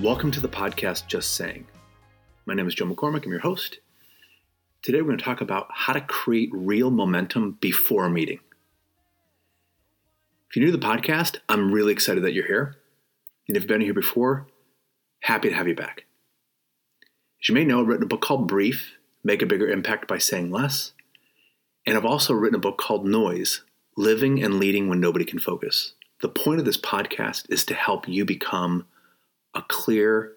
Welcome to the podcast Just Saying. My name is Joe McCormick. I'm your host. Today we're going to talk about how to create real momentum before a meeting. If you're new to the podcast, I'm really excited that you're here. And if you've been here before, happy to have you back. As you may know, I've written a book called Brief Make a Bigger Impact by Saying Less. And I've also written a book called Noise Living and Leading When Nobody Can Focus. The point of this podcast is to help you become a clear,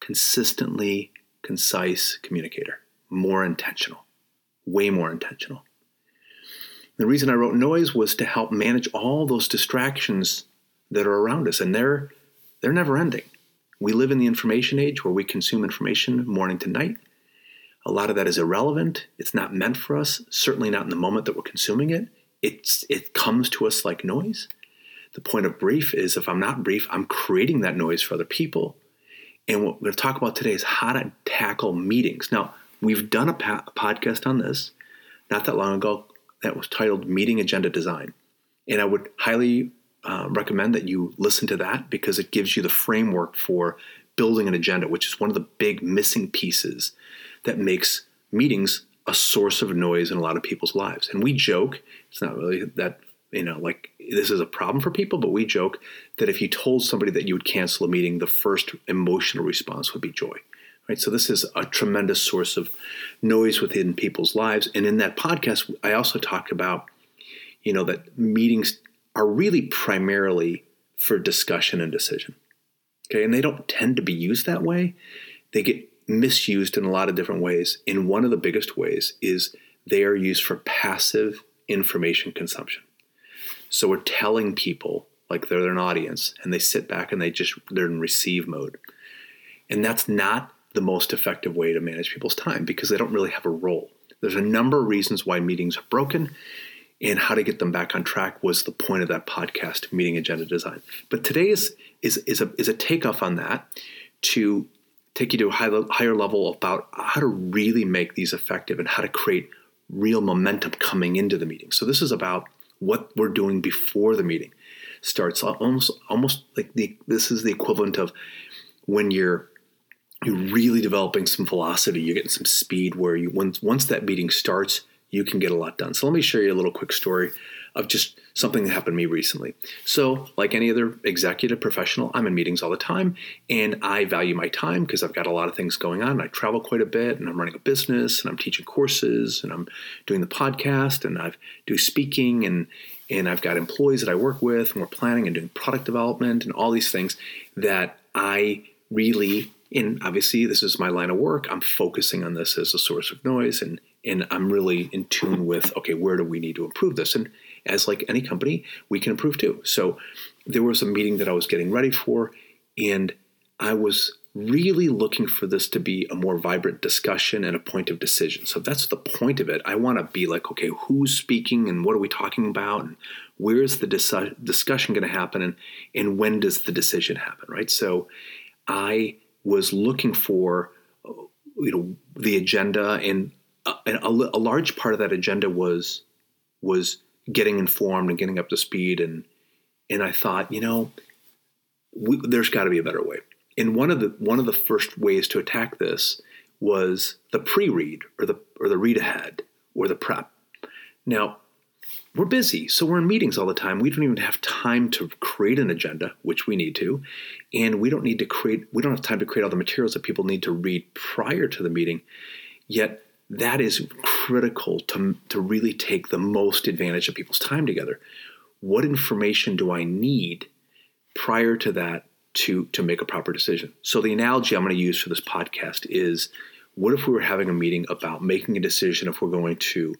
consistently concise communicator, more intentional, way more intentional. The reason I wrote Noise was to help manage all those distractions that are around us, and they're they're never ending. We live in the information age where we consume information morning to night. A lot of that is irrelevant. It's not meant for us, certainly not in the moment that we're consuming it. It's it comes to us like noise. The point of brief is if I'm not brief, I'm creating that noise for other people. And what we're going to talk about today is how to tackle meetings. Now, we've done a, a podcast on this not that long ago that was titled Meeting Agenda Design. And I would highly uh, recommend that you listen to that because it gives you the framework for building an agenda, which is one of the big missing pieces that makes meetings a source of noise in a lot of people's lives. And we joke, it's not really that, you know, like this is a problem for people, but we joke that if you told somebody that you would cancel a meeting, the first emotional response would be joy. Right? So this is a tremendous source of noise within people's lives. And in that podcast, I also talked about, you know, that meetings are really primarily for discussion and decision. Okay, and they don't tend to be used that way. They get misused in a lot of different ways. And one of the biggest ways is they are used for passive information consumption. So we're telling people like they're an audience and they sit back and they just they're in receive mode. And that's not the most effective way to manage people's time because they don't really have a role. There's a number of reasons why meetings are broken and how to get them back on track was the point of that podcast, Meeting Agenda Design. But today is is is a is a takeoff on that to take you to a high, higher level about how to really make these effective and how to create real momentum coming into the meeting. So this is about what we're doing before the meeting starts. Almost almost like the this is the equivalent of when you're you're really developing some velocity, you're getting some speed where you once once that meeting starts, you can get a lot done. So let me share you a little quick story of just something that happened to me recently. So, like any other executive professional, I'm in meetings all the time and I value my time because I've got a lot of things going on. I travel quite a bit and I'm running a business and I'm teaching courses and I'm doing the podcast and I've do speaking and and I've got employees that I work with and we're planning and doing product development and all these things that I really and obviously this is my line of work i'm focusing on this as a source of noise and and i'm really in tune with okay where do we need to improve this and as like any company we can improve too. So there was a meeting that i was getting ready for and i was really looking for this to be a more vibrant discussion and a point of decision. So that's the point of it. I want to be like okay who's speaking and what are we talking about and where's the dis- discussion going to happen and and when does the decision happen right? So i was looking for uh, you know the agenda and uh, a, a, a, large part of that agenda was was getting informed and getting up to speed and and I thought you know we, there's got to be a better way and one of the one of the first ways to attack this was the pre-read or the or the read ahead or the prep now we're busy, so we're in meetings all the time. We don't even have time to create an agenda, which we need to, and we don't need to create. We don't have time to create all the materials that people need to read prior to the meeting. Yet that is critical to to really take the most advantage of people's time together. What information do I need prior to that to to make a proper decision? So the analogy I'm going to use for this podcast is: What if we were having a meeting about making a decision if we're going to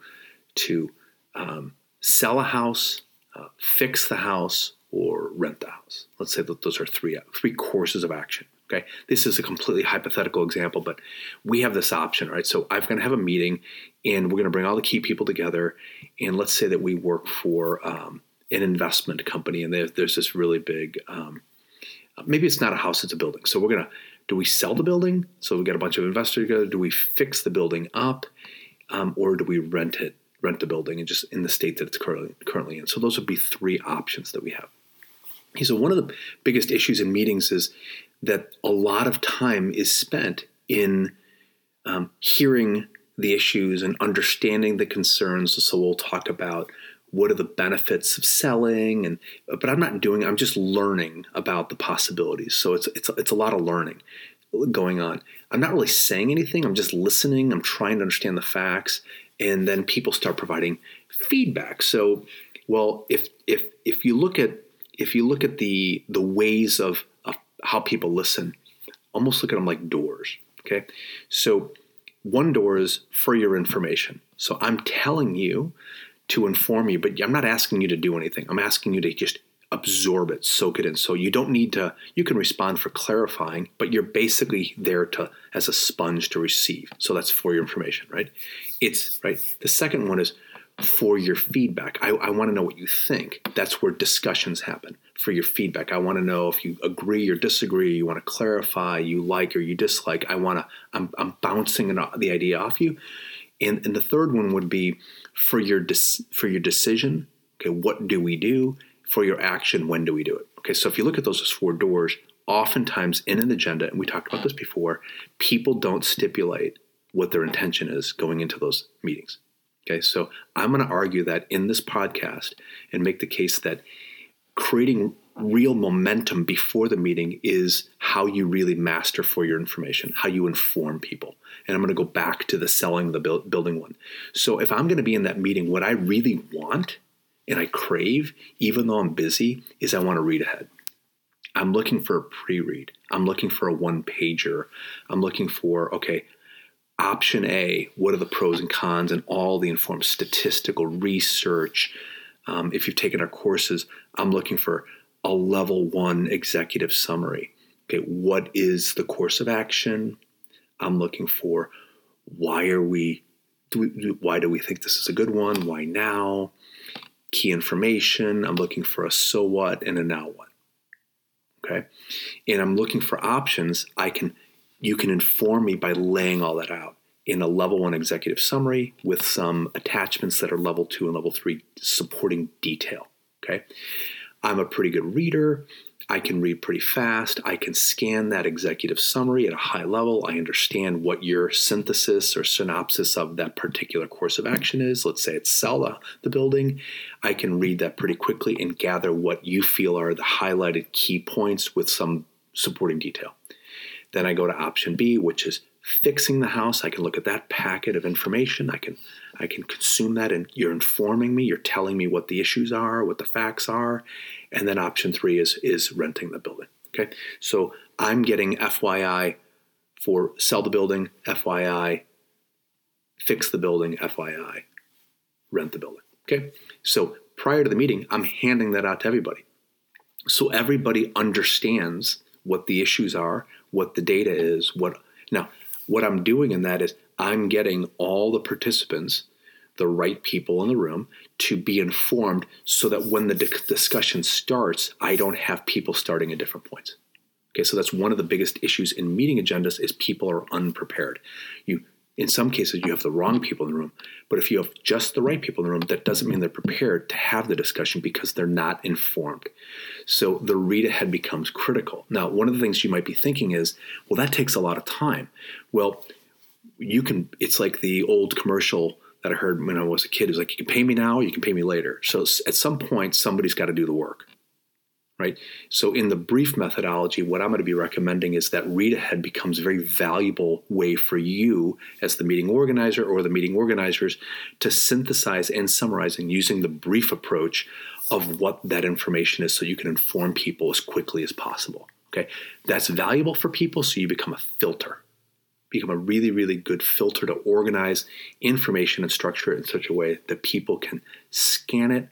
to um, sell a house, uh, fix the house, or rent the house. Let's say that those are three three courses of action. Okay, this is a completely hypothetical example, but we have this option, right? So I'm going to have a meeting, and we're going to bring all the key people together, and let's say that we work for um, an investment company, and there's, this really big. Um, maybe it's not a house; it's a building. So we're going to do we sell the building? So we get a bunch of investors together. Do we fix the building up, um, or do we rent it rent the building and just in the state that it's currently currently in. So those would be three options that we have. So one of the biggest issues in meetings is that a lot of time is spent in um, hearing the issues and understanding the concerns. So we'll talk about what are the benefits of selling and but I'm not doing I'm just learning about the possibilities. So it's it's it's a lot of learning going on. I'm not really saying anything. I'm just listening. I'm trying to understand the facts and then people start providing feedback. So well, if if if you look at if you look at the the ways of, how people listen, almost look at them like doors. Okay, so one door is for your information. So I'm telling you to inform you, but I'm not asking you to do anything. I'm asking you to just absorb it, soak it in. So you don't need to, you can respond for clarifying, but you're basically there to, as a sponge to receive. So that's for your information, right? It's, right? The second one is for your feedback. I, I want to know what you think. That's where discussions happen for your feedback. I want to know if you agree or disagree, you want to clarify, you like or you dislike. I want to, I'm, I'm bouncing the idea off you. And, and the third one would be for your, for your decision. Okay, what do we do? For your action, when do we do it? Okay, so if you look at those as four doors, oftentimes in an agenda, and we talked about this before, people don't stipulate what their intention is going into those meetings. Okay, so I'm going to argue that in this podcast and make the case that creating real momentum before the meeting is how you really master for your information, how you inform people. And I'm going to go back to the selling the building one. So if I'm going to be in that meeting, what I really want and I crave, even though I'm busy, is I want to read ahead. I'm looking for a pre read. I'm looking for a one pager. I'm looking for, okay, option A, what are the pros and cons and all the informed statistical research. Um, if you've taken our courses, I'm looking for a level one executive summary. Okay, what is the course of action? I'm looking for why are we, do we why do we think this is a good one? Why now? Key information. I'm looking for a so what and a now what. Okay, and I'm looking for options. I can you can inform me by laying all that out in a level one executive summary with some attachments that are level two and level three supporting detail. Okay. I'm a pretty good reader. I can read pretty fast. I can scan that executive summary at a high level. I understand what your synthesis or synopsis of that particular course of action is. Let's say it's sell the, the building. I can read that pretty quickly and gather what you feel are the highlighted key points with some supporting detail. Then I go to option B, which is fixing the house. I can look at that packet of information. I can I can consume that and you're informing me, you're telling me what the issues are, what the facts are. And then option three is is renting the building. Okay. So I'm getting FYI for sell the building, FYI, fix the building, FYI, rent the building. Okay. So prior to the meeting, I'm handing that out to everybody. So everybody understands what the issues are, what the data is, what now what I'm doing in that is I'm getting all the participants, the right people in the room, to be informed so that when the discussion starts, I don't have people starting at different points. Okay, so that's one of the biggest issues in meeting agendas is people are unprepared. You in some cases you have the wrong people in the room but if you have just the right people in the room that doesn't mean they're prepared to have the discussion because they're not informed. So the read ahead becomes critical. Now one of the things you might be thinking is well that takes a lot of time. Well you can it's like the old commercial that i heard when i was a kid. Is like you can pay me now you can pay me later. So at some point somebody's got to do the work right? So in the brief methodology, what I'm going to be recommending is that read ahead becomes a very valuable way for you as the meeting organizer or the meeting organizers to synthesize and summarize and using the brief approach of what that information is so you can inform people as quickly as possible. Okay. That's valuable for people so you become a filter. Become a really, really good filter to organize information and structure it in such a way that people can scan it,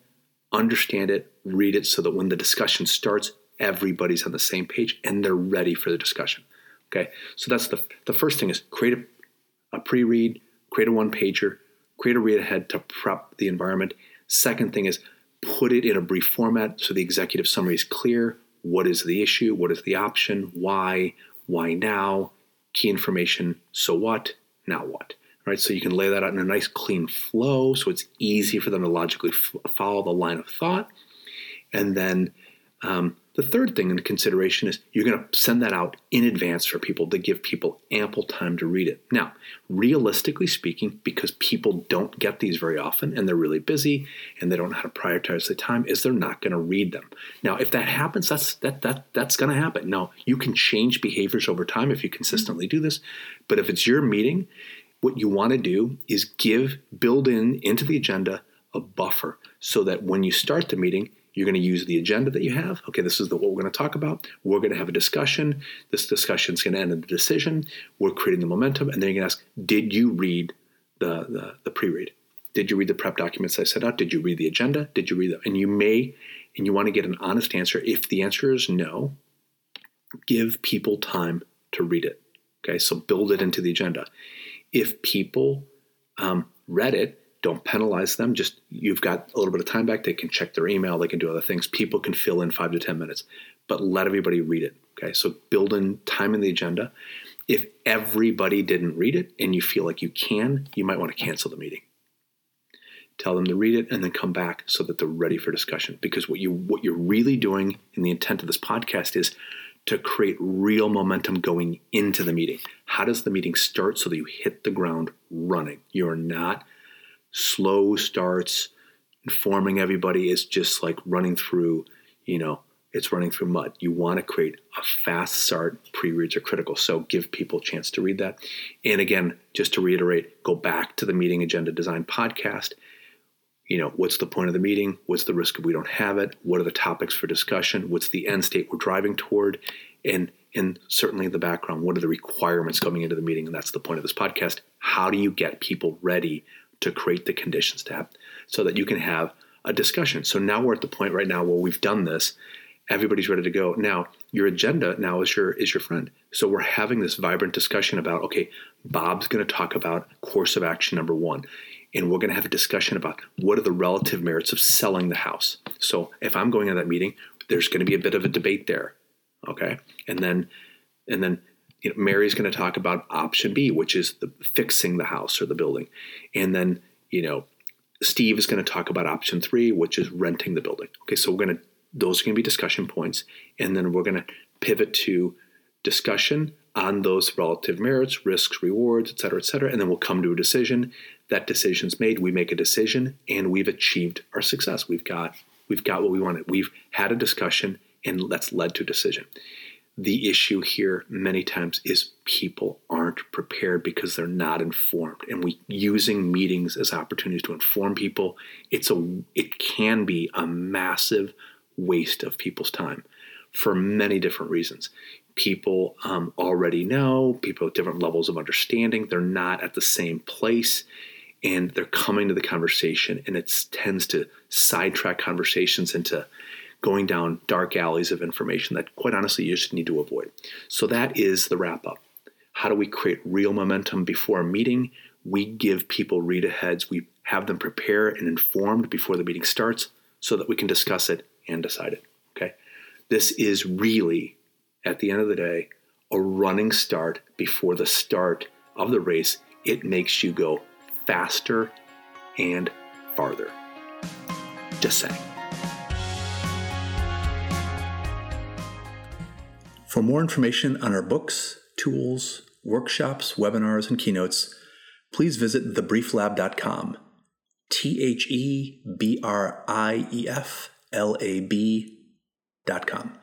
understand it, read it so that when the discussion starts, everybody's on the same page and they're ready for the discussion. Okay, so that's the, the first thing is create a, a pre read, create a one pager, create a read ahead to prep the environment. Second thing is put it in a brief format so the executive summary is clear. What is the issue? What is the option? Why? Why now? Key information. So what? Now what? Right? So you can lay that out in a nice clean flow so it's easy for them to logically f- follow the line of thought. And then Um, the third thing in consideration is you're going to send that out in advance for people to give people ample time to read it. Now, realistically speaking, because people don't get these very often and they're really busy and they don't know how to prioritize the time, is they're not going to read them. Now, if that happens, that's that that that's going to happen. Now, you can change behaviors over time if you consistently do this, but if it's your meeting, what you want to do is give build in into the agenda a buffer so that when you start the meeting, you're going to use the agenda that you have. Okay, this is the, what we're going to talk about. We're going to have a discussion. This discussion is going to end in a decision. We're creating the momentum, and then you're going to ask, did you read the, the, the pre-read? Did you read the prep documents I set out? Did you read the agenda? Did you read them? And you may, and you want to get an honest answer. If the answer is no, give people time to read it. Okay, so build it into the agenda. If people um, read it don't penalize them. Just you've got a little bit of time back. They can check their email. They can do other things. People can fill in five to 10 minutes, but let everybody read it. Okay. So build in time in the agenda. If everybody didn't read it and you feel like you can, you might want to cancel the meeting. Tell them to read it and then come back so that they're ready for discussion. Because what you what you're really doing in the intent of this podcast is to create real momentum going into the meeting. How does the meeting start so that you hit the ground running? You're not slow starts, informing everybody is just like running through, you know, it's running through mud. You want to create a fast start. Pre-reads are critical. So give people a chance to read that. And again, just to reiterate, go back to the meeting agenda design podcast. You know, what's the point of the meeting? What's the risk if we don't have it? What are the topics for discussion? What's the end state we're driving toward? And and certainly in the background, what are the requirements coming into the meeting? And that's the point of this podcast. How do you get people ready to create the conditions to have so that you can have a discussion. So now we're at the point right now where we've done this. Everybody's ready to go. Now your agenda now is your is your friend. So we're having this vibrant discussion about okay, Bob's going to talk about course of action number one, and we're going to have a discussion about what are the relative merits of selling the house. So if I'm going to that meeting, there's going to be a bit of a debate there, okay, and then and then you know, Mary's going to talk about option B, which is the fixing the house or the building, and then you know Steve is going to talk about option three, which is renting the building. Okay, so we're going to those are going to be discussion points, and then we're going to pivot to discussion on those relative merits, risks, rewards, et cetera, et cetera, and then we'll come to a decision. That decision's made. We make a decision, and we've achieved our success. We've got we've got what we wanted. We've had a discussion, and that's led to a decision the issue here many times is people aren't prepared because they're not informed and we using meetings as opportunities to inform people it's a it can be a massive waste of people's time for many different reasons people um, already know people at different levels of understanding they're not at the same place and they're coming to the conversation and it tends to sidetrack conversations into going down dark alleys of information that, quite honestly, you just need to avoid. So that is the wrap up. How do we create real momentum before a meeting? We give people read aheads. We have them prepare and informed before the meeting starts so that we can discuss it and decide it. Okay. This is really, at the end of the day, a running start before the start of the race. It makes you go faster and farther. Just saying. For more information on our books, tools, workshops, webinars, and keynotes, please visit thebrieflab.com. T H E B R I E F L A B.com.